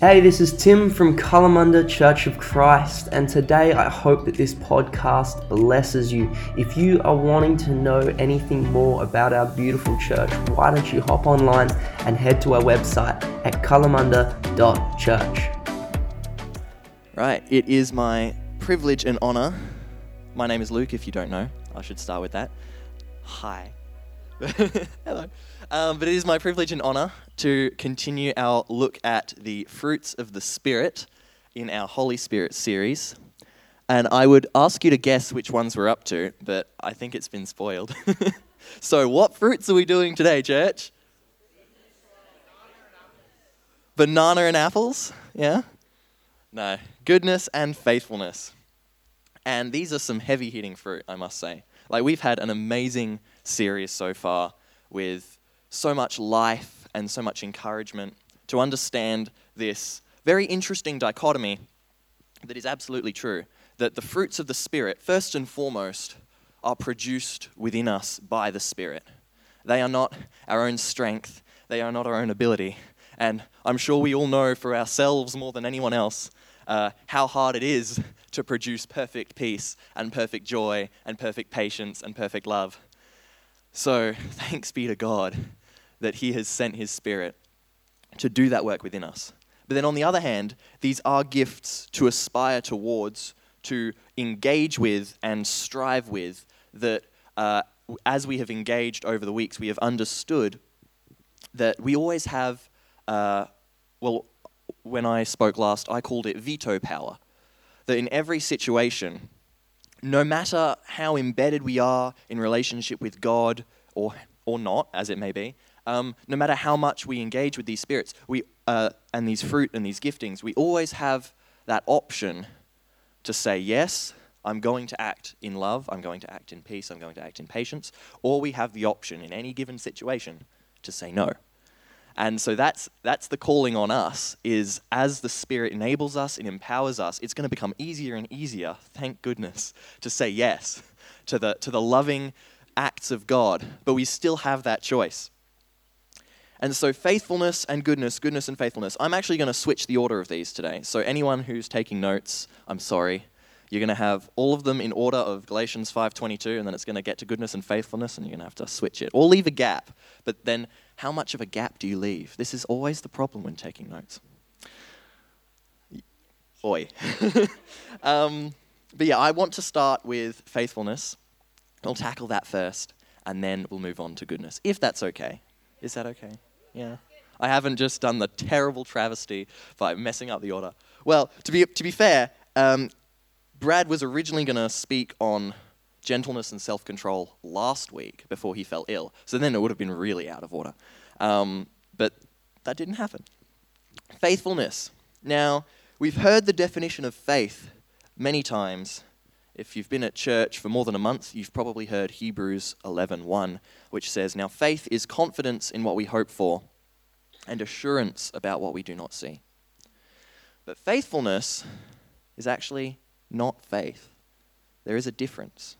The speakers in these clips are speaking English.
Hey, this is Tim from Kalamunda Church of Christ, and today I hope that this podcast blesses you. If you are wanting to know anything more about our beautiful church, why don't you hop online and head to our website at kalamunda.church. Right, it is my privilege and honor. My name is Luke, if you don't know. I should start with that. Hi. Hello. Um, but it is my privilege and honor to continue our look at the fruits of the Spirit in our Holy Spirit series. And I would ask you to guess which ones we're up to, but I think it's been spoiled. so, what fruits are we doing today, church? Banana and apples? Yeah? No. Goodness and faithfulness. And these are some heavy hitting fruit, I must say. Like, we've had an amazing series so far with so much life and so much encouragement to understand this very interesting dichotomy that is absolutely true that the fruits of the Spirit, first and foremost, are produced within us by the Spirit. They are not our own strength, they are not our own ability. And I'm sure we all know for ourselves more than anyone else uh, how hard it is to produce perfect peace and perfect joy and perfect patience and perfect love. So, thanks be to God that He has sent His Spirit to do that work within us. But then on the other hand, these are gifts to aspire towards, to engage with, and strive with, that uh, as we have engaged over the weeks, we have understood that we always have, uh, well, when I spoke last, I called it veto power. That in every situation, no matter how embedded we are in relationship with God or, or not, as it may be, um, no matter how much we engage with these spirits we, uh, and these fruit and these giftings, we always have that option to say, yes, I'm going to act in love, I'm going to act in peace, I'm going to act in patience, or we have the option in any given situation to say no. And so that's, that's the calling on us is as the Spirit enables us and empowers us, it's going to become easier and easier, thank goodness, to say yes to the, to the loving acts of God. But we still have that choice. And so, faithfulness and goodness, goodness and faithfulness. I'm actually going to switch the order of these today. So, anyone who's taking notes, I'm sorry. You're going to have all of them in order of Galatians 5:22 and then it's going to get to goodness and faithfulness and you're going to have to switch it or leave a gap. But then how much of a gap do you leave? This is always the problem when taking notes. Oi. um, but yeah, I want to start with faithfulness. We'll tackle that first and then we'll move on to goodness, if that's okay. Is that okay? Yeah. I haven't just done the terrible travesty by messing up the order. Well, to be, to be fair, um, Brad was originally going to speak on gentleness and self control last week before he fell ill. So then it would have been really out of order. Um, but that didn't happen. Faithfulness. Now, we've heard the definition of faith many times. If you've been at church for more than a month, you've probably heard Hebrews 11:1, which says, "Now faith is confidence in what we hope for and assurance about what we do not see." But faithfulness is actually not faith. There is a difference.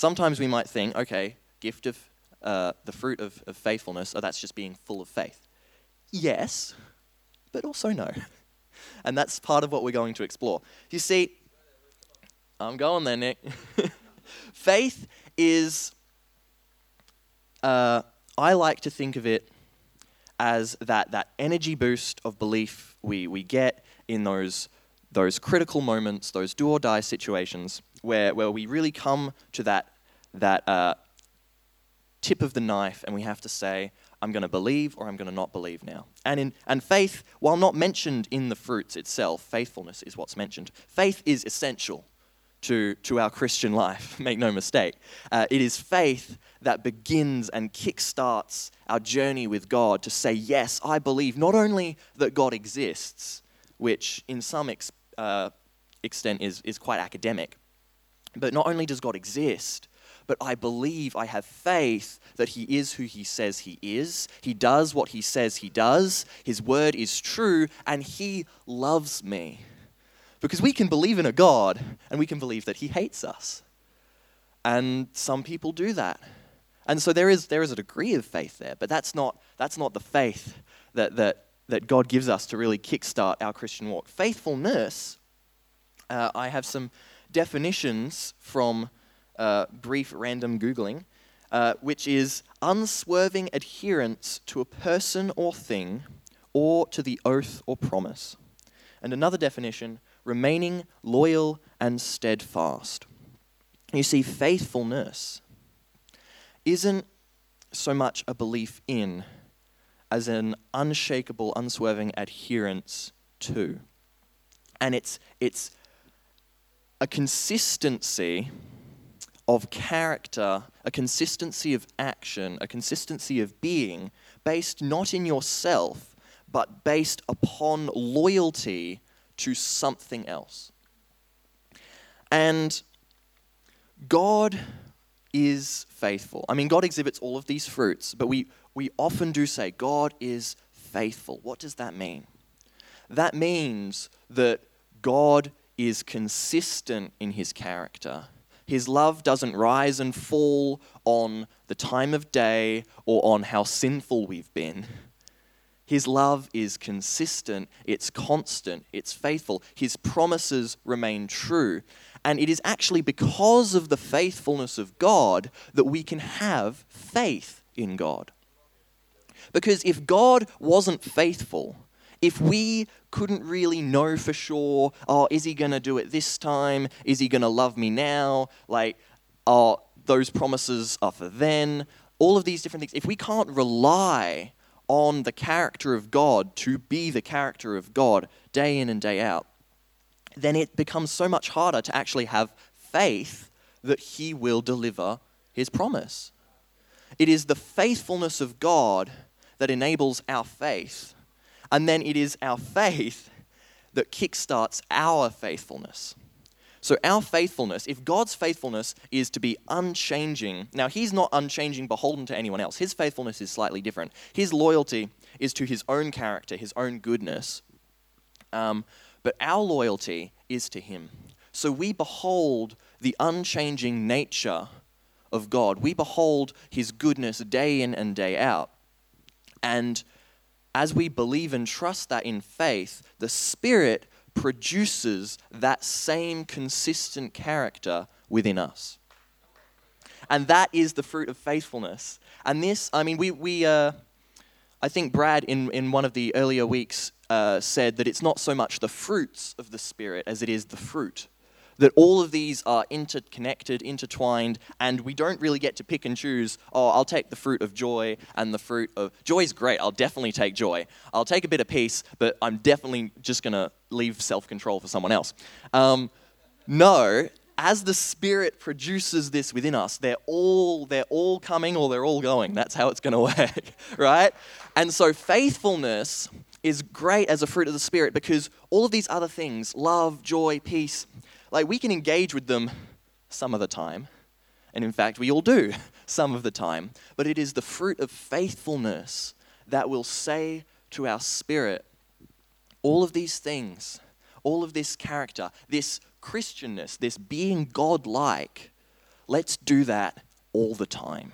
Sometimes we might think, okay, gift of uh, the fruit of, of faithfulness, oh, that's just being full of faith. Yes, but also no. And that's part of what we're going to explore. You see, I'm going there, Nick. faith is, uh, I like to think of it as that, that energy boost of belief we, we get in those, those critical moments, those do or die situations where, where we really come to that, that uh, tip of the knife and we have to say, I'm going to believe or I'm going to not believe now. And, in, and faith, while not mentioned in the fruits itself, faithfulness is what's mentioned. Faith is essential to, to our Christian life, make no mistake. Uh, it is faith that begins and kickstarts our journey with God to say, Yes, I believe not only that God exists, which in some ex, uh, extent is, is quite academic, but not only does God exist, but I believe, I have faith that He is who He says He is. He does what He says He does. His word is true, and He loves me. Because we can believe in a God and we can believe that He hates us. And some people do that. And so there is, there is a degree of faith there, but that's not, that's not the faith that, that, that God gives us to really kickstart our Christian walk. Faithfulness, uh, I have some definitions from uh, brief random Googling, uh, which is unswerving adherence to a person or thing or to the oath or promise. And another definition, remaining loyal and steadfast. You see, faithfulness isn't so much a belief in as an unshakable, unswerving adherence to. And it's, it's a consistency of character, a consistency of action, a consistency of being based not in yourself, but based upon loyalty to something else. And God is faithful. I mean, God exhibits all of these fruits, but we, we often do say God is faithful. What does that mean? That means that God is consistent in his character. His love doesn't rise and fall on the time of day or on how sinful we've been. His love is consistent, it's constant, it's faithful. His promises remain true. And it is actually because of the faithfulness of God that we can have faith in God. Because if God wasn't faithful, if we couldn't really know for sure, oh, is he going to do it this time? Is he going to love me now? Like, oh, those promises are for then. All of these different things. If we can't rely on the character of God to be the character of God day in and day out, then it becomes so much harder to actually have faith that He will deliver His promise. It is the faithfulness of God that enables our faith, and then it is our faith that kickstarts our faithfulness. So, our faithfulness, if God's faithfulness is to be unchanging, now He's not unchanging, beholden to anyone else. His faithfulness is slightly different. His loyalty is to His own character, His own goodness. Um, but our loyalty is to Him. So, we behold the unchanging nature of God. We behold His goodness day in and day out. And as we believe and trust that in faith, the Spirit produces that same consistent character within us. And that is the fruit of faithfulness. And this, I mean, we, we uh, I think Brad in, in one of the earlier weeks uh, said that it's not so much the fruits of the Spirit as it is the fruit that all of these are interconnected, intertwined, and we don't really get to pick and choose, oh, I'll take the fruit of joy and the fruit of. Joy is great, I'll definitely take joy. I'll take a bit of peace, but I'm definitely just going to leave self control for someone else. Um, no, as the spirit produces this within us they're all they're all coming or they're all going that's how it's going to work right and so faithfulness is great as a fruit of the spirit because all of these other things love joy peace like, we can engage with them some of the time. And in fact, we all do some of the time. But it is the fruit of faithfulness that will say to our spirit, all of these things, all of this character, this Christianness, this being God like, let's do that all the time.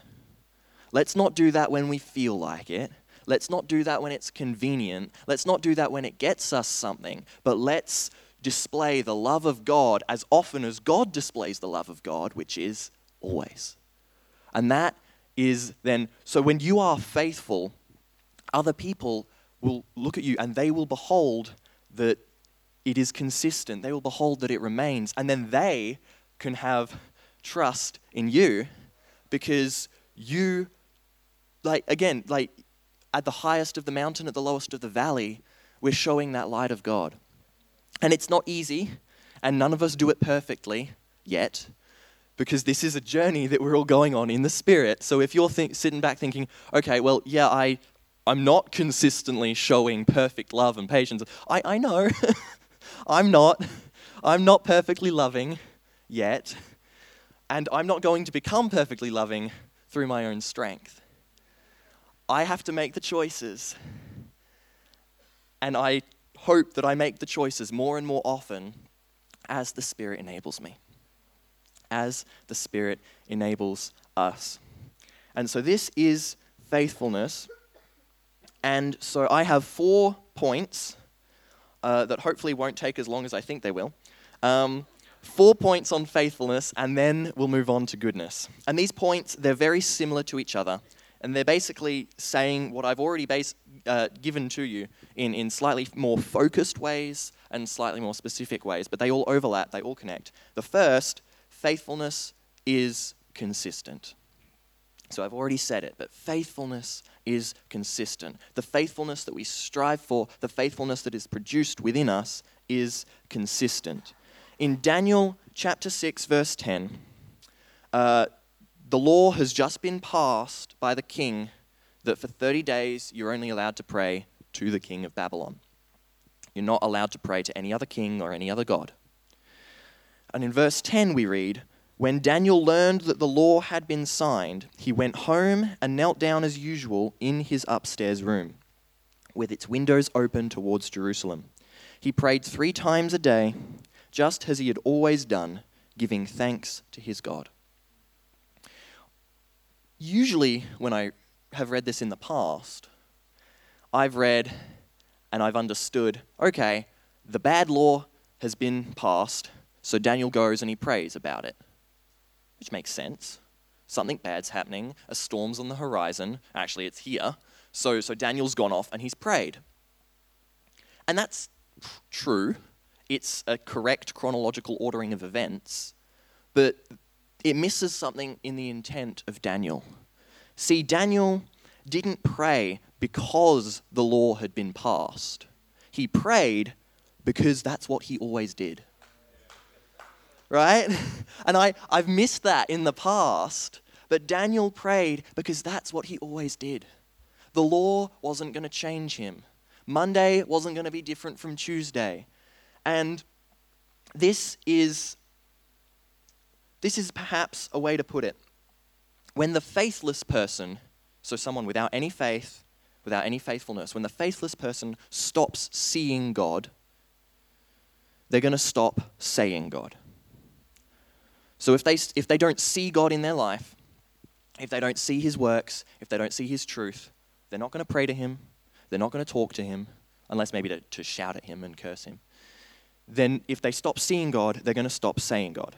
Let's not do that when we feel like it. Let's not do that when it's convenient. Let's not do that when it gets us something. But let's display the love of God as often as God displays the love of God, which is always. And that is then, so when you are faithful, other people will look at you and they will behold that it is consistent. They will behold that it remains. And then they can have trust in you because you, like, again, like at the highest of the mountain, at the lowest of the valley, we're showing that light of God. And it's not easy, and none of us do it perfectly yet, because this is a journey that we're all going on in the Spirit. So if you're sitting back thinking, okay, well, yeah, I, I'm not consistently showing perfect love and patience, I, I know. I'm not. I'm not perfectly loving yet, and I'm not going to become perfectly loving through my own strength. I have to make the choices. And I hope that I make the choices more and more often as the Spirit enables me, as the Spirit enables us. And so this is faithfulness. And so I have four points uh, that hopefully won't take as long as I think they will. Um, four points on faithfulness, and then we'll move on to goodness. And these points, they're very similar to each other, and they're basically saying what I've already base, uh, given to you in, in slightly more focused ways and slightly more specific ways, but they all overlap, they all connect. The first, faithfulness is consistent. So I've already said it, but faithfulness is consistent. The faithfulness that we strive for, the faithfulness that is produced within us, is consistent. In Daniel chapter 6, verse 10, uh, the law has just been passed by the king that for 30 days you're only allowed to pray to the king of Babylon. You're not allowed to pray to any other king or any other god. And in verse 10, we read, when Daniel learned that the law had been signed, he went home and knelt down as usual in his upstairs room, with its windows open towards Jerusalem. He prayed three times a day, just as he had always done, giving thanks to his God. Usually, when I have read this in the past, I've read and I've understood okay, the bad law has been passed, so Daniel goes and he prays about it which makes sense. Something bad's happening, a storm's on the horizon. Actually, it's here. So, so Daniel's gone off and he's prayed. And that's true. It's a correct chronological ordering of events, but it misses something in the intent of Daniel. See, Daniel didn't pray because the law had been passed, he prayed because that's what he always did right? And I, I've missed that in the past. But Daniel prayed because that's what he always did. The law wasn't going to change him. Monday wasn't going to be different from Tuesday. And this is this is perhaps a way to put it. When the faithless person, so someone without any faith, without any faithfulness, when the faithless person stops seeing God, they're going to stop saying God. So if they, if they don't see God in their life, if they don't see his works, if they don't see his truth, they're not going to pray to him, they're not going to talk to him, unless maybe to, to shout at him and curse him. Then if they stop seeing God, they're going to stop saying God.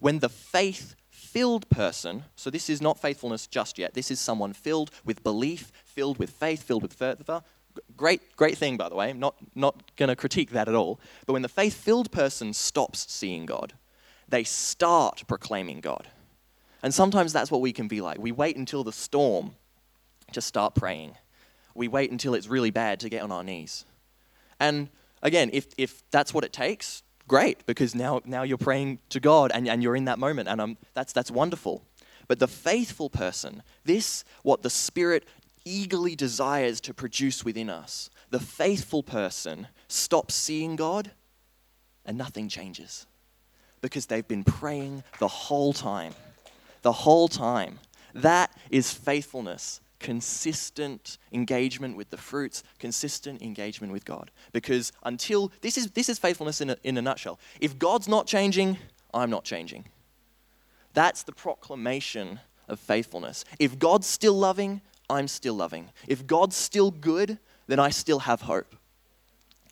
When the faith filled person, so this is not faithfulness just yet, this is someone filled with belief, filled with faith, filled with fervor. Great, great thing, by the way. I'm not, not going to critique that at all. But when the faith filled person stops seeing God, they start proclaiming God. And sometimes that's what we can be like. We wait until the storm to start praying. We wait until it's really bad to get on our knees. And again, if, if that's what it takes, great, because now, now you're praying to God and, and you're in that moment, and um, that's, that's wonderful. But the faithful person, this, what the Spirit eagerly desires to produce within us, the faithful person stops seeing God and nothing changes because they've been praying the whole time. The whole time. That is faithfulness, consistent engagement with the fruits, consistent engagement with God. Because until, this is, this is faithfulness in a, in a nutshell. If God's not changing, I'm not changing. That's the proclamation of faithfulness. If God's still loving, I'm still loving. If God's still good, then I still have hope.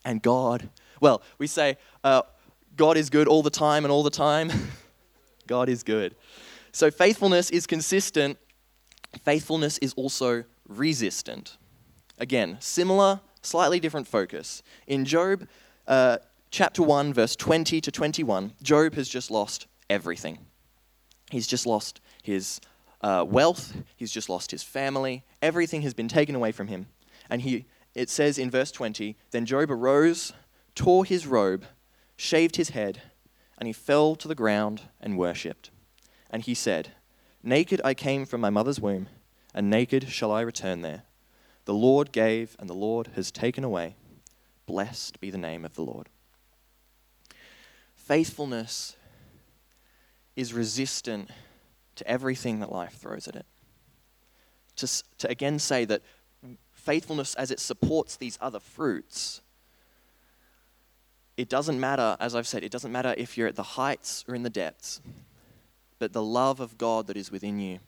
And God, well, we say, uh, God is good all the time and all the time. God is good. So faithfulness is consistent. Faithfulness is also resistant. Again, similar, slightly different focus. In Job uh, chapter 1, verse 20 to 21, Job has just lost everything. He's just lost his uh, wealth, he's just lost his family, everything has been taken away from him. And he, it says in verse 20, Then Job arose, tore his robe, shaved his head, and he fell to the ground and worshipped. And he said, Naked I came from my mother's womb, and naked shall I return there. The Lord gave, and the Lord has taken away. Blessed be the name of the Lord. Faithfulness is resistant to everything that life throws at it. To, to again say that faithfulness, as it supports these other fruits, it doesn't matter, as I've said, it doesn't matter if you're at the heights or in the depths, but the love of God that is within you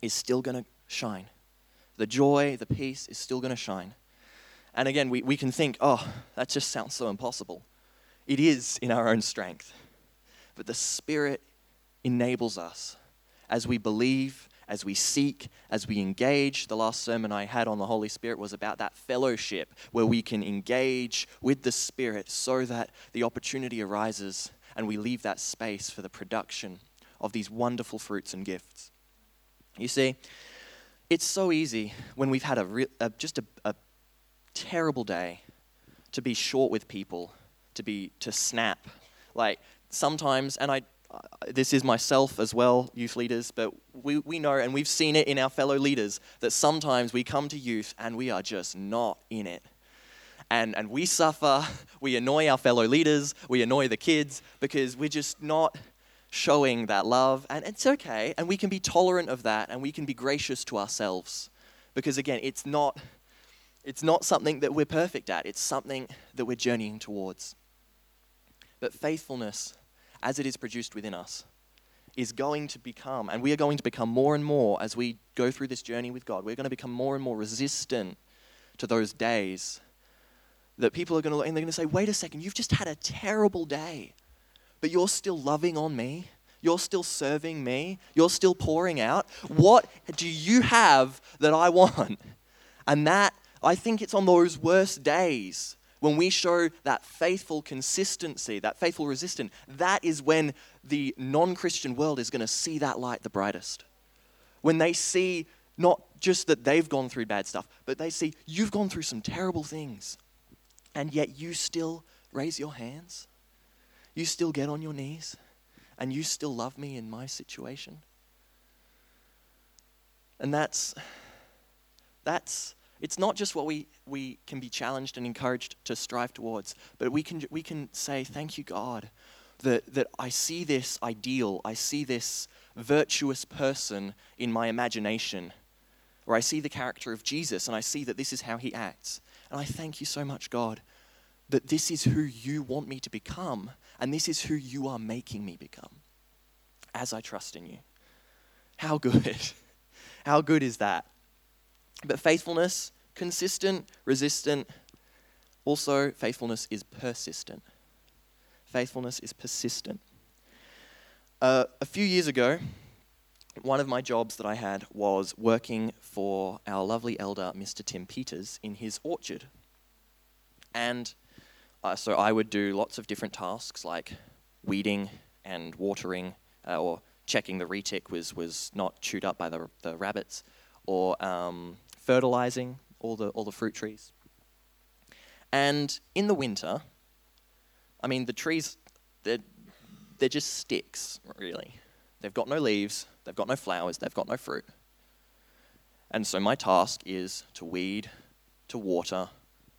is still going to shine. the joy, the peace is still going to shine. And again, we, we can think, oh, that just sounds so impossible. It is in our own strength. But the Spirit enables us as we believe, as we seek, as we engage. The last sermon I had on the Holy Spirit was about that fellowship where we can engage with the Spirit so that the opportunity arises and we leave that space for the production of these wonderful fruits and gifts. You see, it's so easy when we've had a, re- a just a, a terrible day to be short with people, to be to snap. Like sometimes, and I, this is myself as well, youth leaders, but we, we know and we've seen it in our fellow leaders that sometimes we come to youth and we are just not in it. And, and we suffer, we annoy our fellow leaders, we annoy the kids because we're just not showing that love. And it's okay. And we can be tolerant of that and we can be gracious to ourselves. Because again, it's not, it's not something that we're perfect at, it's something that we're journeying towards. But faithfulness, as it is produced within us, is going to become, and we are going to become more and more as we go through this journey with God, we're going to become more and more resistant to those days that people are going to look and they're going to say, wait a second, you've just had a terrible day but you're still loving on me. You're still serving me. You're still pouring out. What do you have that I want? And that, I think it's on those worst days when we show that faithful consistency, that faithful resistance, that is when the non Christian world is going to see that light the brightest. When they see not just that they've gone through bad stuff, but they see you've gone through some terrible things, and yet you still raise your hands you still get on your knees and you still love me in my situation. And that's, that's, it's not just what we, we can be challenged and encouraged to strive towards, but we can, we can say, Thank you, God, that, that I see this ideal, I see this virtuous person in my imagination, or I see the character of Jesus and I see that this is how he acts. And I thank you so much, God, that this is who you want me to become, and this is who you are making me become as I trust in you. How good! How good is that? But faithfulness, consistent, resistant. Also, faithfulness is persistent. Faithfulness is persistent. Uh, a few years ago, one of my jobs that I had was working for our lovely elder, Mr. Tim Peters, in his orchard. And uh, so I would do lots of different tasks like weeding and watering, uh, or checking the retic was, was not chewed up by the, the rabbits, or um, fertilizing all the, all the fruit trees. And in the winter, I mean, the trees, they're, they're just sticks, really. They've got no leaves, they've got no flowers, they've got no fruit. And so my task is to weed, to water,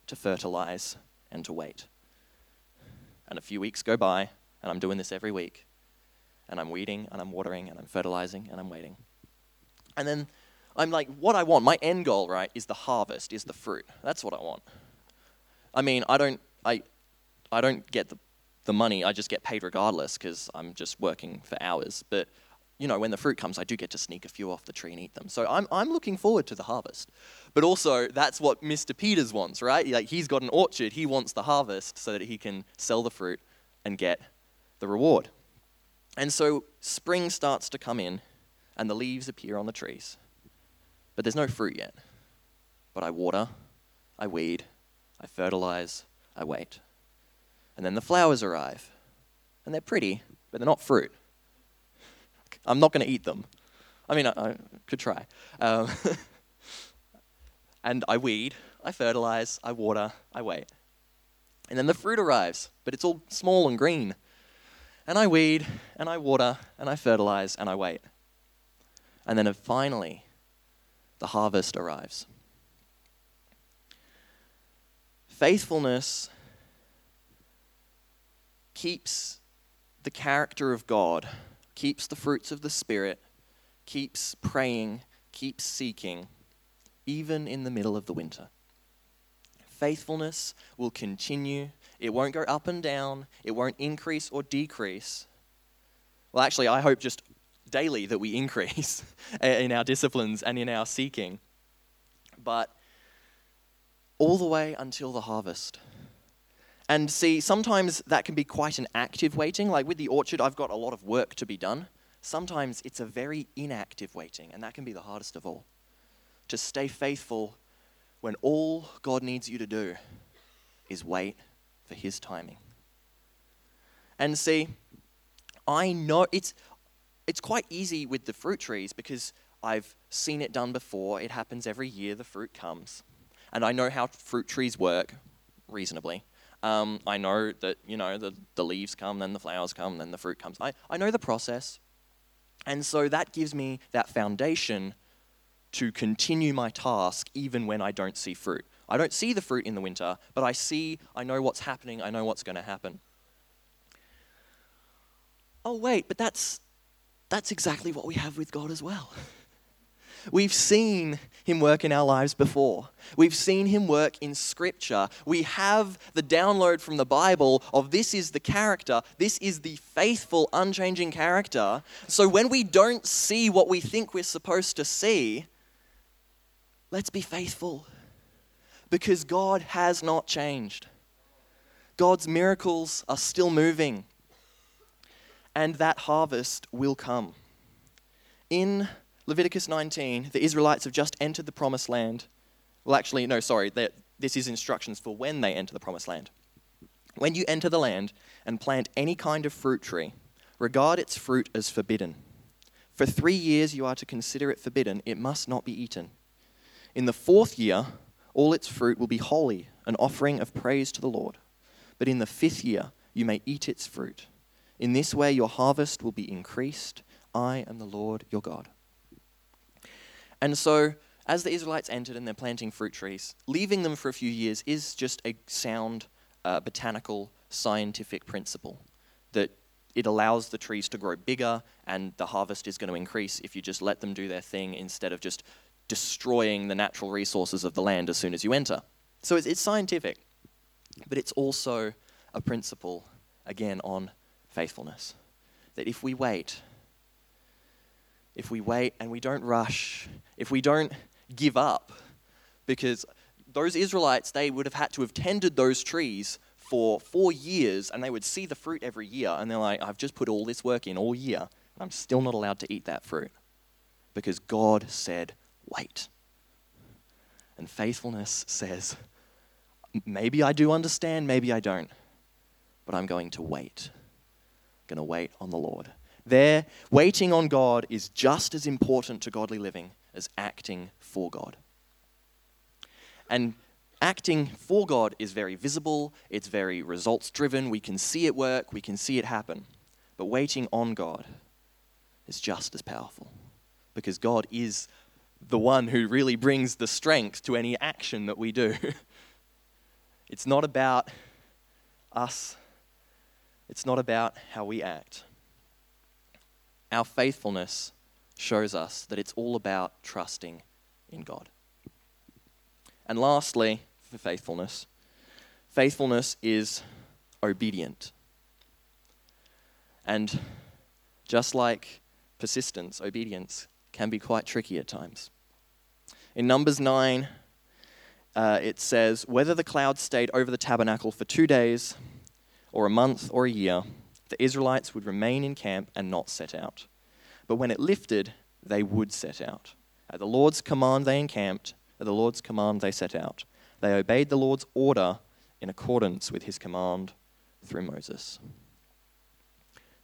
to fertilize, and to wait. And a few weeks go by, and I'm doing this every week. And I'm weeding, and I'm watering, and I'm fertilizing, and I'm waiting. And then I'm like, what I want, my end goal, right, is the harvest, is the fruit. That's what I want. I mean, I don't, I, I don't get the, the money, I just get paid regardless because I'm just working for hours. But you know, when the fruit comes, I do get to sneak a few off the tree and eat them. So I'm, I'm looking forward to the harvest. But also, that's what Mr. Peters wants, right? Like, he's got an orchard, he wants the harvest so that he can sell the fruit and get the reward. And so spring starts to come in, and the leaves appear on the trees. But there's no fruit yet. But I water, I weed, I fertilize, I wait. And then the flowers arrive. And they're pretty, but they're not fruit. I'm not going to eat them. I mean, I, I could try. Um, and I weed, I fertilize, I water, I wait. And then the fruit arrives, but it's all small and green. And I weed, and I water, and I fertilize, and I wait. And then finally, the harvest arrives. Faithfulness keeps the character of God keeps the fruits of the Spirit, keeps praying, keeps seeking, even in the middle of the winter. Faithfulness will continue. It won't go up and down, it won't increase or decrease. Well, actually, I hope just daily that we increase in our disciplines and in our seeking. but all the way until the harvest. And see, sometimes that can be quite an active waiting. Like with the orchard, I've got a lot of work to be done. Sometimes it's a very inactive waiting, and that can be the hardest of all. To stay faithful when all God needs you to do is wait for His timing. And see, I know it's, it's quite easy with the fruit trees because I've seen it done before. It happens every year, the fruit comes. And I know how fruit trees work reasonably. Um, I know that, you know, the, the leaves come, then the flowers come, then the fruit comes. I, I know the process. And so that gives me that foundation to continue my task even when I don't see fruit. I don't see the fruit in the winter, but I see, I know what's happening, I know what's going to happen. Oh, wait, but that's, that's exactly what we have with God as well. We've seen him work in our lives before. We've seen him work in scripture. We have the download from the Bible of this is the character, this is the faithful, unchanging character. So when we don't see what we think we're supposed to see, let's be faithful because God has not changed. God's miracles are still moving, and that harvest will come. In Leviticus 19, the Israelites have just entered the promised land. Well, actually, no, sorry, this is instructions for when they enter the promised land. When you enter the land and plant any kind of fruit tree, regard its fruit as forbidden. For three years you are to consider it forbidden, it must not be eaten. In the fourth year, all its fruit will be holy, an offering of praise to the Lord. But in the fifth year, you may eat its fruit. In this way, your harvest will be increased. I am the Lord your God. And so, as the Israelites entered and they're planting fruit trees, leaving them for a few years is just a sound uh, botanical scientific principle that it allows the trees to grow bigger and the harvest is going to increase if you just let them do their thing instead of just destroying the natural resources of the land as soon as you enter. So it's, it's scientific, but it's also a principle, again, on faithfulness. That if we wait, if we wait and we don't rush, if we don't give up, because those Israelites, they would have had to have tended those trees for four years and they would see the fruit every year and they're like, I've just put all this work in all year and I'm still not allowed to eat that fruit because God said, wait. And faithfulness says, maybe I do understand, maybe I don't, but I'm going to wait. I'm going to wait on the Lord. There, waiting on God is just as important to godly living as acting for God. And acting for God is very visible, it's very results driven. We can see it work, we can see it happen. But waiting on God is just as powerful because God is the one who really brings the strength to any action that we do. it's not about us, it's not about how we act our faithfulness shows us that it's all about trusting in God. And lastly, for faithfulness, faithfulness is obedient. And just like persistence, obedience can be quite tricky at times. In Numbers 9, uh, it says, Whether the cloud stayed over the tabernacle for two days, or a month, or a year, the Israelites would remain in camp and not set out. But when it lifted, they would set out. At the Lord's command, they encamped. At the Lord's command, they set out. They obeyed the Lord's order in accordance with his command through Moses.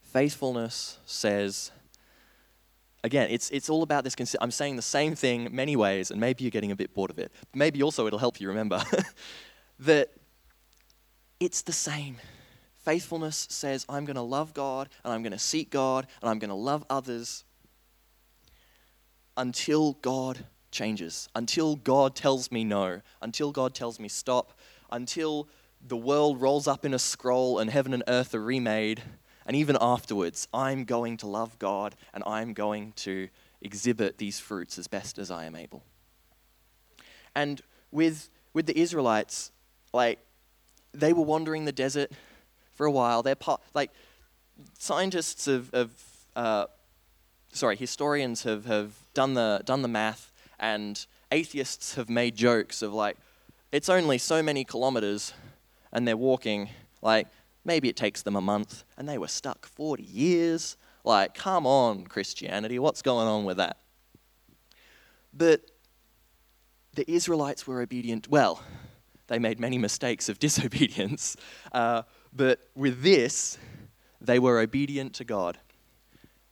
Faithfulness says, again, it's, it's all about this. I'm saying the same thing many ways, and maybe you're getting a bit bored of it. Maybe also it'll help you remember that it's the same. Faithfulness says, I'm going to love God and I'm going to seek God and I'm going to love others until God changes, until God tells me no, until God tells me stop, until the world rolls up in a scroll and heaven and earth are remade. And even afterwards, I'm going to love God and I'm going to exhibit these fruits as best as I am able. And with, with the Israelites, like, they were wandering the desert for a while. They're po- like scientists have, have uh, sorry, historians have, have done the done the math, and atheists have made jokes of like, it's only so many kilometers and they're walking, like, maybe it takes them a month and they were stuck 40 years. Like, come on, Christianity, what's going on with that? But the Israelites were obedient. Well, they made many mistakes of disobedience, uh, but with this, they were obedient to God.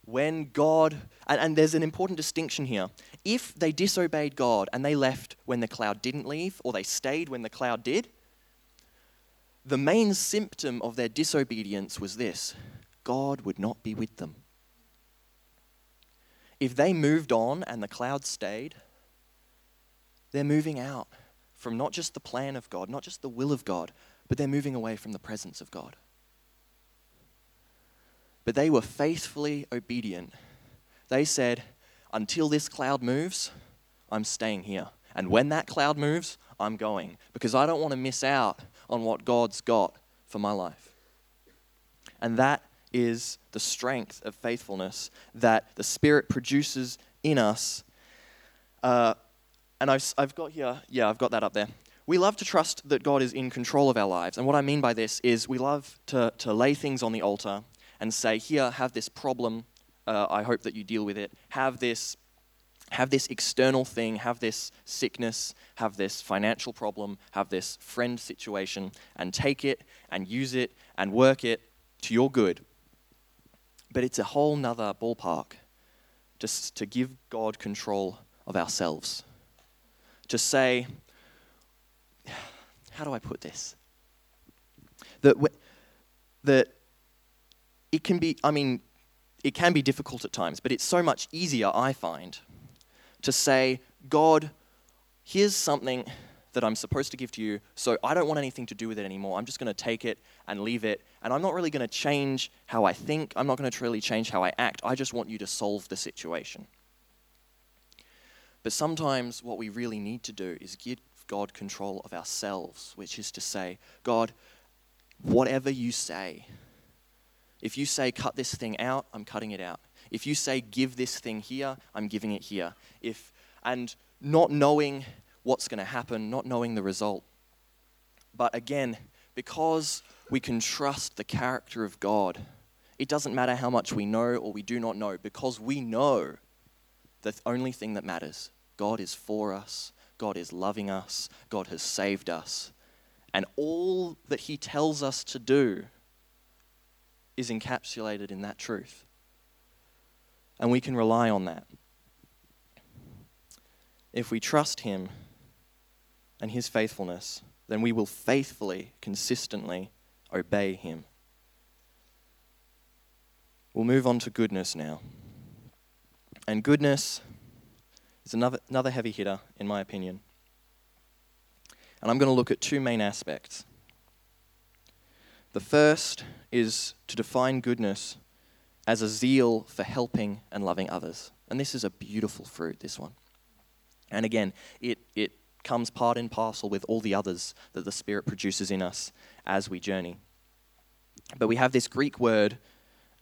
When God, and, and there's an important distinction here. If they disobeyed God and they left when the cloud didn't leave, or they stayed when the cloud did, the main symptom of their disobedience was this God would not be with them. If they moved on and the cloud stayed, they're moving out from not just the plan of God, not just the will of God, but they're moving away from the presence of God. But they were faithfully obedient. They said, Until this cloud moves, I'm staying here. And when that cloud moves, I'm going because I don't want to miss out on what God's got for my life. And that is the strength of faithfulness that the Spirit produces in us. Uh, and I've, I've got here, yeah, I've got that up there. We love to trust that God is in control of our lives. And what I mean by this is we love to, to lay things on the altar and say, here, have this problem. Uh, I hope that you deal with it. Have this have this external thing, have this sickness, have this financial problem, have this friend situation, and take it and use it and work it to your good. But it's a whole nother ballpark just to give God control of ourselves. To say, how do I put this? That, that it can be, I mean, it can be difficult at times, but it's so much easier, I find, to say, God, here's something that I'm supposed to give to you, so I don't want anything to do with it anymore. I'm just going to take it and leave it, and I'm not really going to change how I think. I'm not going to really change how I act. I just want you to solve the situation. But sometimes what we really need to do is give God control of ourselves, which is to say, God, whatever you say, if you say cut this thing out, I'm cutting it out. If you say give this thing here, I'm giving it here. If and not knowing what's going to happen, not knowing the result. But again, because we can trust the character of God, it doesn't matter how much we know or we do not know, because we know the only thing that matters God is for us, God is loving us, God has saved us. And all that He tells us to do is encapsulated in that truth and we can rely on that. If we trust Him and His faithfulness, then we will faithfully, consistently obey Him. We'll move on to goodness now. And goodness is another, another heavy hitter, in my opinion. And I'm going to look at two main aspects. The first is to define goodness as a zeal for helping and loving others. And this is a beautiful fruit, this one. And again, it, it comes part and parcel with all the others that the Spirit produces in us as we journey. But we have this Greek word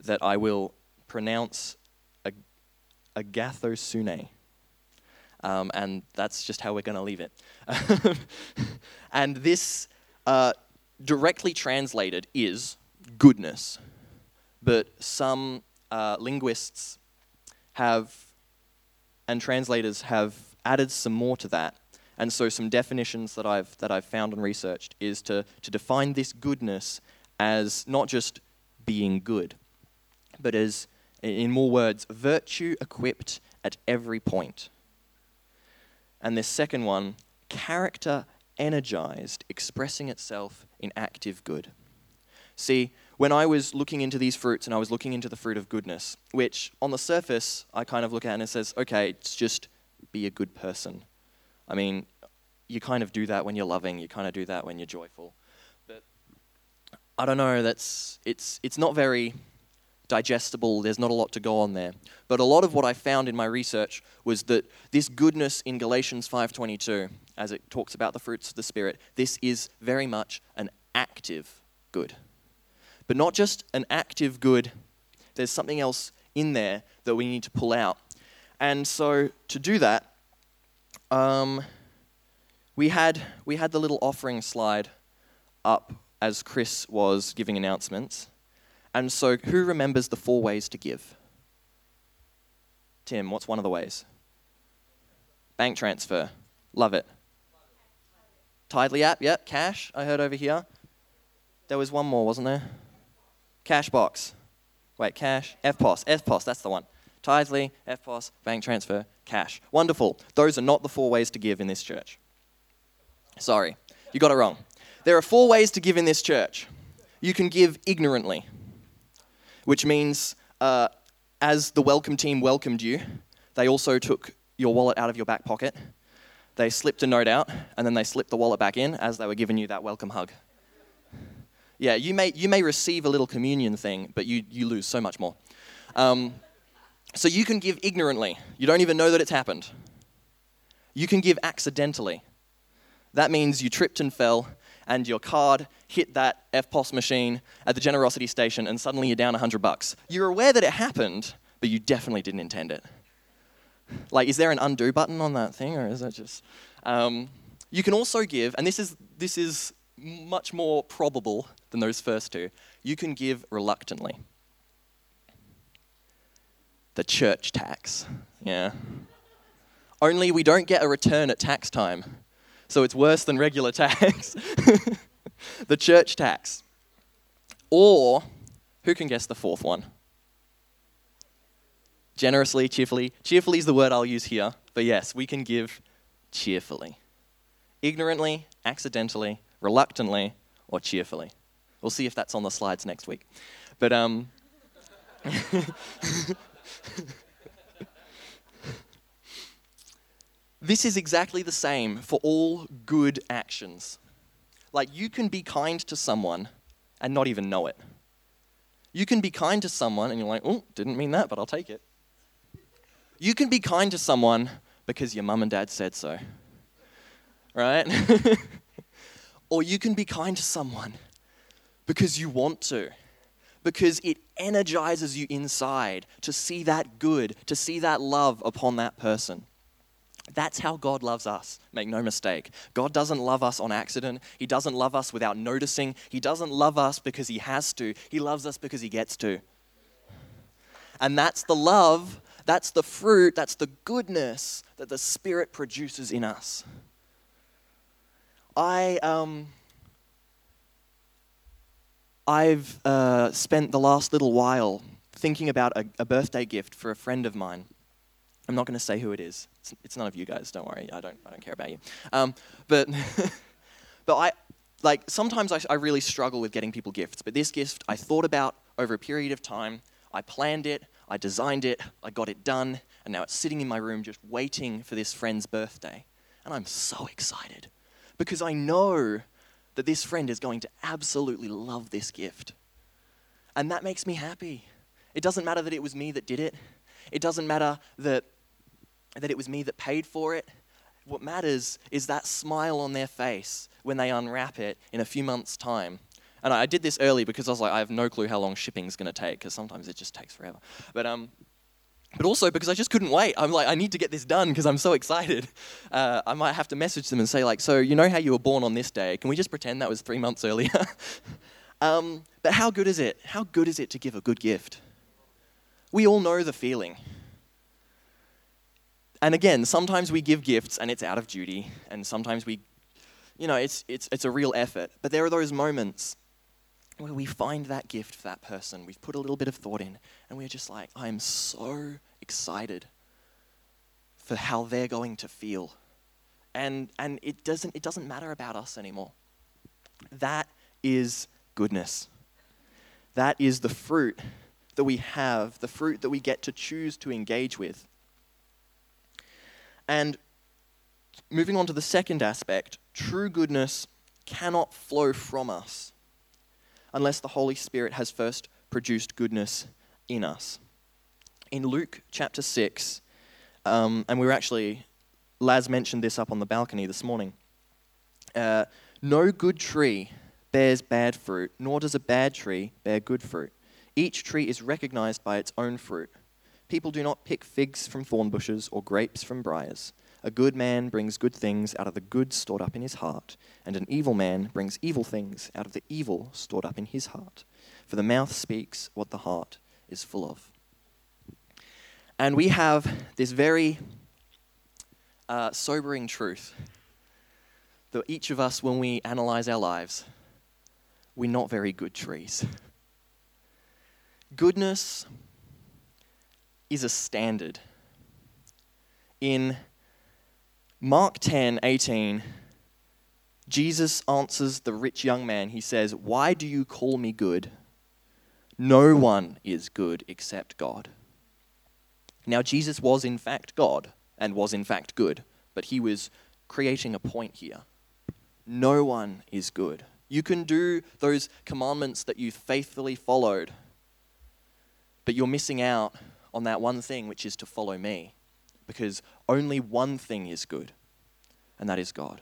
that I will pronounce agathosune. Um, and that's just how we're going to leave it. and this, uh, directly translated, is goodness but some uh, linguists have and translators have added some more to that. And so some definitions that I've that I've found and researched is to, to define this goodness as not just being good, but as in more words, virtue equipped at every point. And this second one, character energized, expressing itself in active good. See, when I was looking into these fruits and I was looking into the fruit of goodness, which on the surface I kind of look at and it says, okay, it's just be a good person. I mean, you kind of do that when you're loving, you kind of do that when you're joyful. But I don't know, that's it's it's not very digestible. There's not a lot to go on there. But a lot of what I found in my research was that this goodness in Galatians 5:22, as it talks about the fruits of the spirit, this is very much an active good but not just an active good. There's something else in there that we need to pull out. And so to do that, um, we had we had the little offering slide up as Chris was giving announcements. And so, who remembers the four ways to give? Tim, what's one of the ways? Bank transfer. Love it. Tithely app, yep. Cash, I heard over here. There was one more, wasn't there? Cash box. Wait, cash. EFTPOS. EFTPOS, that's the one. Tithely, EFTPOS, bank transfer, cash. Wonderful. Those are not the four ways to give in this church. Sorry, you got it wrong. There are four ways to give in this church. You can give ignorantly, which means uh, as the welcome team welcomed you, they also took your wallet out of your back pocket. They slipped a note out, and then they slipped the wallet back in as they were giving you that welcome hug. Yeah, you may, you may receive a little communion thing, but you, you lose so much more. Um, so you can give ignorantly. You don't even know that it's happened. You can give accidentally. That means you tripped and fell, and your card hit that EFTPOS machine at the generosity station, and suddenly you're down 100 bucks. You're aware that it happened, but you definitely didn't intend it. Like, is there an undo button on that thing, or is that just. Um, you can also give, and this is, this is much more probable than those first two, you can give reluctantly. The church tax, yeah. Only we don't get a return at tax time, so it's worse than regular tax. the church tax. Or, who can guess the fourth one? Generously, cheerfully. Cheerfully is the word I'll use here, but yes, we can give cheerfully. Ignorantly, accidentally, reluctantly, or cheerfully. We'll see if that's on the slides next week. But, um, this is exactly the same for all good actions. Like, you can be kind to someone and not even know it. You can be kind to someone and you're like, oh, didn't mean that, but I'll take it. You can be kind to someone because your mum and dad said so. Right? or you can be kind to someone because you want to, because it energizes you inside to see that good, to see that love upon that person. That's how God loves us. Make no mistake. God doesn't love us on accident. He doesn't love us without noticing. He doesn't love us because He has to. He loves us because He gets to. And that's the love that's the fruit, that's the goodness that the Spirit produces in us. I, um, I've uh, spent the last little while thinking about a, a, birthday gift for a friend of mine. I'm not going to say who it is. It's, it's, none of you guys. Don't worry. I don't. I don't care about you. Um, but, but I, like, sometimes I, I really struggle with getting people gifts. But this gift I thought about over a period of time. I planned it. I designed it, I got it done, and now it's sitting in my room just waiting for this friend's birthday. And I'm so excited because I know that this friend is going to absolutely love this gift. And that makes me happy. It doesn't matter that it was me that did it, it doesn't matter that, that it was me that paid for it. What matters is that smile on their face when they unwrap it in a few months' time and I did this early because I was like, I have no clue how long shipping's going to take because sometimes it just takes forever. But um, but also because I just couldn't wait. I'm like, I need to get this done because I'm so excited. Uh, I might have to message them and say like, so you know how you were born on this day? Can we just pretend that was three months earlier? um, but how good is it? How good is it to give a good gift? We all know the feeling. And again, sometimes we give gifts and it's out of duty, and sometimes we, you know, it's, it's, it's a real effort. But there are those moments where we find that gift for that person. We've put a little bit of thought in, and we're just like, I'm so excited for how they're going to feel. And, and it, doesn't, it doesn't matter about us anymore. That is goodness. That is the fruit that we have, the fruit that we get to choose to engage with. And moving on to the second aspect, true goodness cannot flow from us unless the Holy Spirit has first produced goodness in us. In Luke chapter 6, um, and we were actually, Laz mentioned this up on the balcony this morning. Uh, no good tree bears bad fruit, nor does a bad tree bear good fruit. Each tree is recognized by its own fruit. People do not pick figs from thorn bushes or grapes from briars. A good man brings good things out of the good stored up in his heart, and an evil man brings evil things out of the evil stored up in his heart. For the mouth speaks what the heart is full of. And we have this very uh, sobering truth that each of us, when we analyze our lives, we're not very good trees. Goodness is a standard. In Mark 10 18, Jesus answers the rich young man. He says, Why do you call me good? No one is good except God. Now, Jesus was in fact God and was in fact good, but he was creating a point here. No one is good. You can do those commandments that you faithfully followed, but you're missing out on that one thing, which is to follow me, because only one thing is good, and that is God.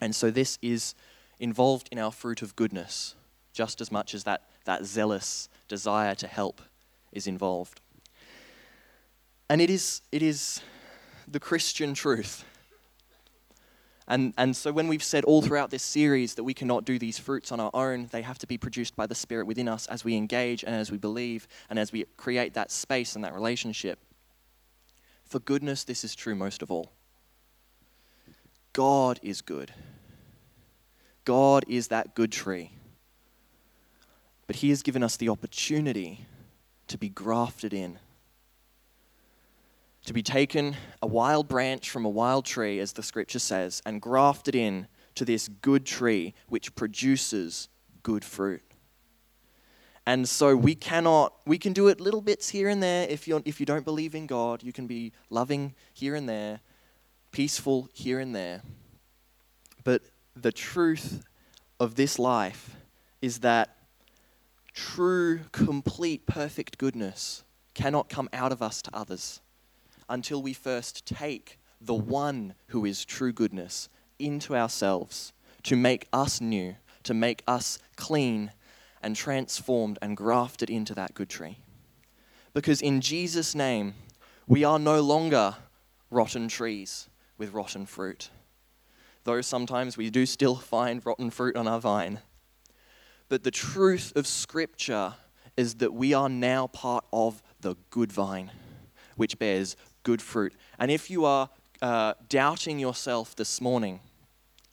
And so this is involved in our fruit of goodness, just as much as that, that zealous desire to help is involved. And it is, it is the Christian truth. And, and so, when we've said all throughout this series that we cannot do these fruits on our own, they have to be produced by the Spirit within us as we engage and as we believe and as we create that space and that relationship. For goodness, this is true most of all. God is good. God is that good tree. But He has given us the opportunity to be grafted in to be taken a wild branch from a wild tree, as the scripture says, and grafted in to this good tree which produces good fruit. And so we cannot, we can do it little bits here and there. If, you're, if you don't believe in God, you can be loving here and there, peaceful here and there. But the truth of this life is that true, complete, perfect goodness cannot come out of us to others until we first take the one who is true goodness into ourselves to make us new, to make us clean and transformed and grafted into that good tree. Because in Jesus' name, we are no longer rotten trees with rotten fruit. Though sometimes we do still find rotten fruit on our vine. But the truth of Scripture is that we are now part of the good vine, which bears good fruit. And if you are uh, doubting yourself this morning,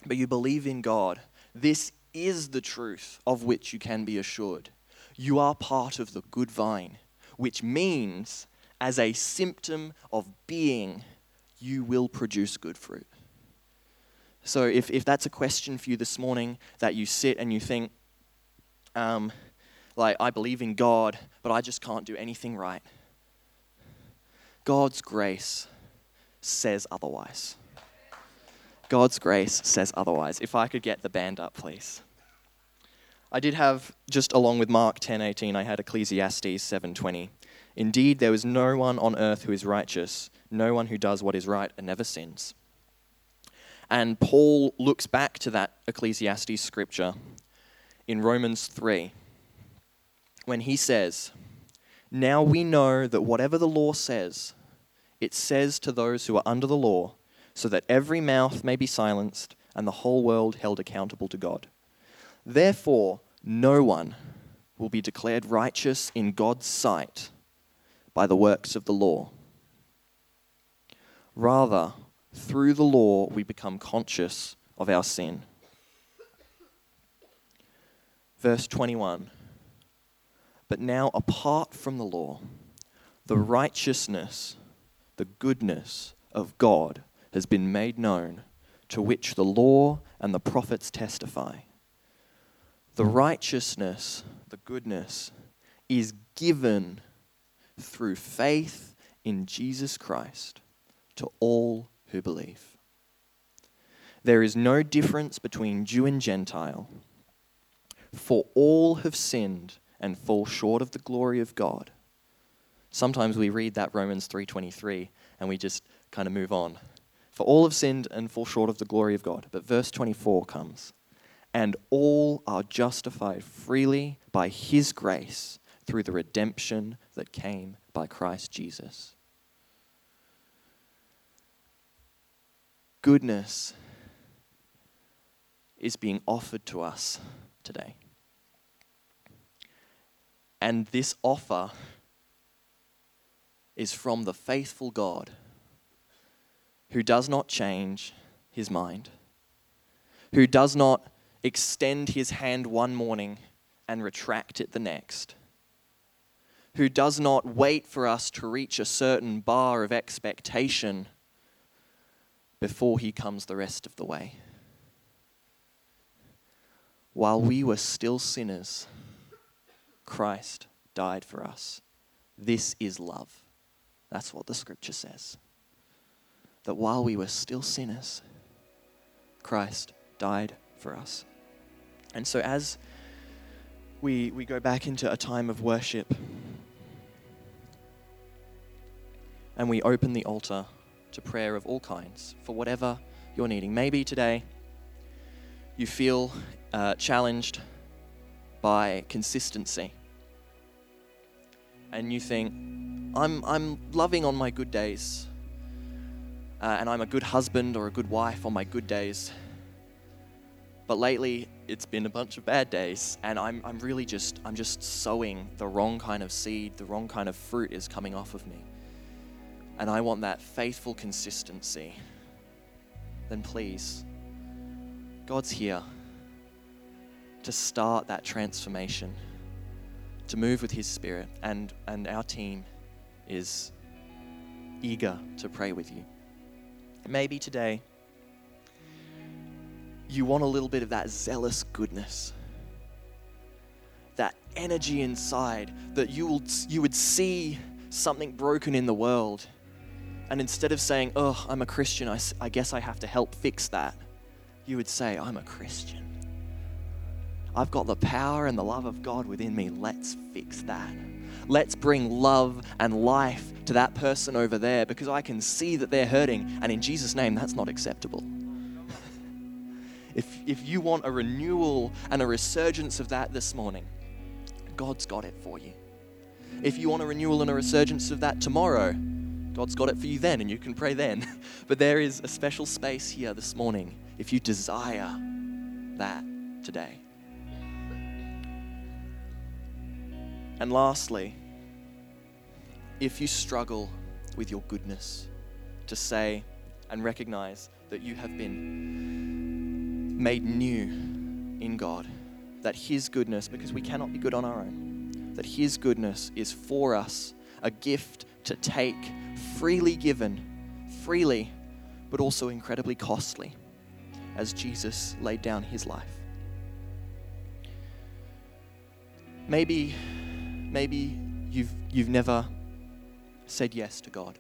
but you believe in God, this is the truth of which you can be assured. You are part of the good vine, which means, as a symptom of being, you will produce good fruit. So, if, if that's a question for you this morning, that you sit and you think, um, like, I believe in God, but I just can't do anything right. God's grace says otherwise. God's grace says otherwise. If I could get the band up, please. I did have just along with Mark 10:18 I had Ecclesiastes 7:20. Indeed there is no one on earth who is righteous, no one who does what is right and never sins. And Paul looks back to that Ecclesiastes scripture in Romans 3 when he says, now we know that whatever the law says, it says to those who are under the law, so that every mouth may be silenced and the whole world held accountable to God. Therefore, no one will be declared righteous in God's sight by the works of the law. Rather, through the law, we become conscious of our sin. Verse 21 but now, apart from the law, the righteousness, the goodness of God has been made known, to which the law and the prophets testify. The righteousness, the goodness, is given through faith in Jesus Christ to all who believe. There is no difference between Jew and Gentile, for all have sinned and fall short of the glory of God. Sometimes we read that Romans 3:23 and we just kind of move on. For all have sinned and fall short of the glory of God. But verse 24 comes. And all are justified freely by his grace through the redemption that came by Christ Jesus. goodness is being offered to us today. And this offer is from the faithful God who does not change his mind, who does not extend his hand one morning and retract it the next, who does not wait for us to reach a certain bar of expectation before he comes the rest of the way. While we were still sinners, Christ died for us. This is love. That's what the scripture says. That while we were still sinners, Christ died for us. And so as we, we go back into a time of worship and we open the altar to prayer of all kinds for whatever you're needing. Maybe today you feel uh, challenged by consistency and you think, I'm, I'm loving on my good days, uh, and I'm a good husband or a good wife on my good days. But lately, it's been a bunch of bad days, and I'm, I'm really just I'm just sowing the wrong kind of seed, the wrong kind of fruit is coming off of me. And I want that faithful consistency. Then please, God's here to start that transformation to move with His Spirit, and, and our team is eager to pray with you. Maybe today you want a little bit of that zealous goodness, that energy inside that you, will, you would see something broken in the world. And instead of saying, oh, I'm a Christian, I, I guess I have to help fix that, you would say, I'm a Christian. I've got the power and the love of God within me. Let's fix that. Let's bring love and life to that person over there because I can see that they're hurting. And in Jesus' name, that's not acceptable. if, if you want a renewal and a resurgence of that this morning, God's got it for you. If you want a renewal and a resurgence of that tomorrow, God's got it for you then, and you can pray then. but there is a special space here this morning if you desire that today. And lastly, if you struggle with your goodness, to say and recognize that you have been made new in God, that His goodness, because we cannot be good on our own, that His goodness is for us a gift to take, freely given, freely, but also incredibly costly, as Jesus laid down His life. Maybe maybe you've, you've never said yes to God.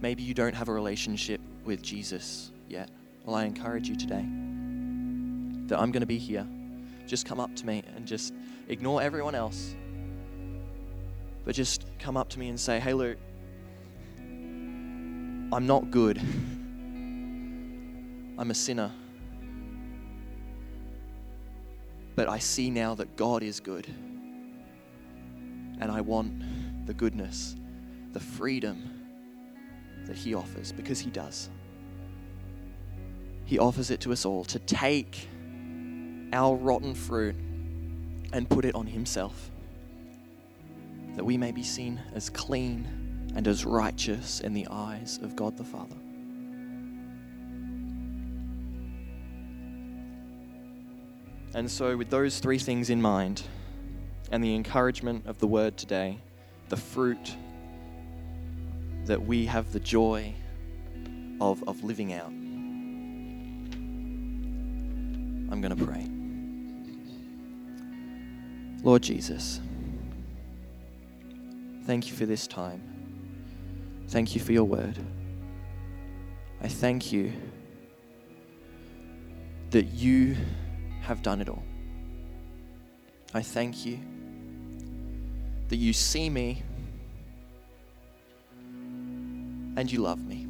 Maybe you don't have a relationship with Jesus yet. Well, I encourage you today that I'm going to be here. Just come up to me and just ignore everyone else. But just come up to me and say, Hey, Luke, I'm not good. I'm a sinner. But I see now that God is good. And I want the goodness, the freedom that He offers because He does. He offers it to us all to take our rotten fruit and put it on Himself, that we may be seen as clean and as righteous in the eyes of God the Father. And so, with those three things in mind, and the encouragement of the word today, the fruit that we have the joy of, of living out. I'm going to pray. Lord Jesus, thank you for this time. Thank you for your word. I thank you that you have done it all. I thank you that you see me and you love me.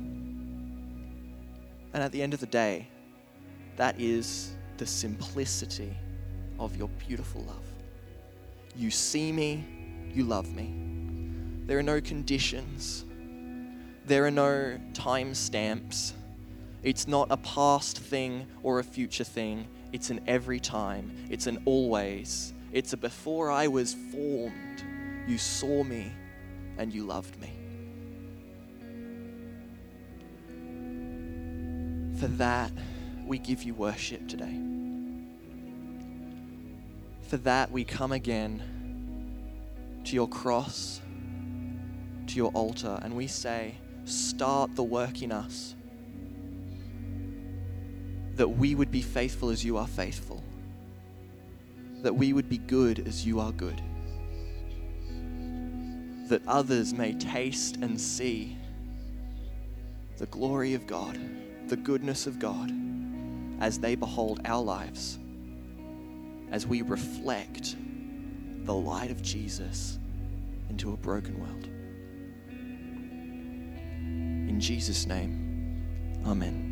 And at the end of the day, that is the simplicity of your beautiful love. You see me, you love me. There are no conditions, There are no time stamps. It's not a past thing or a future thing. It's an every time. It's an always. It's a before I was formed, you saw me and you loved me. For that, we give you worship today. For that, we come again to your cross, to your altar, and we say, Start the work in us. That we would be faithful as you are faithful. That we would be good as you are good. That others may taste and see the glory of God, the goodness of God, as they behold our lives, as we reflect the light of Jesus into a broken world. In Jesus' name, Amen.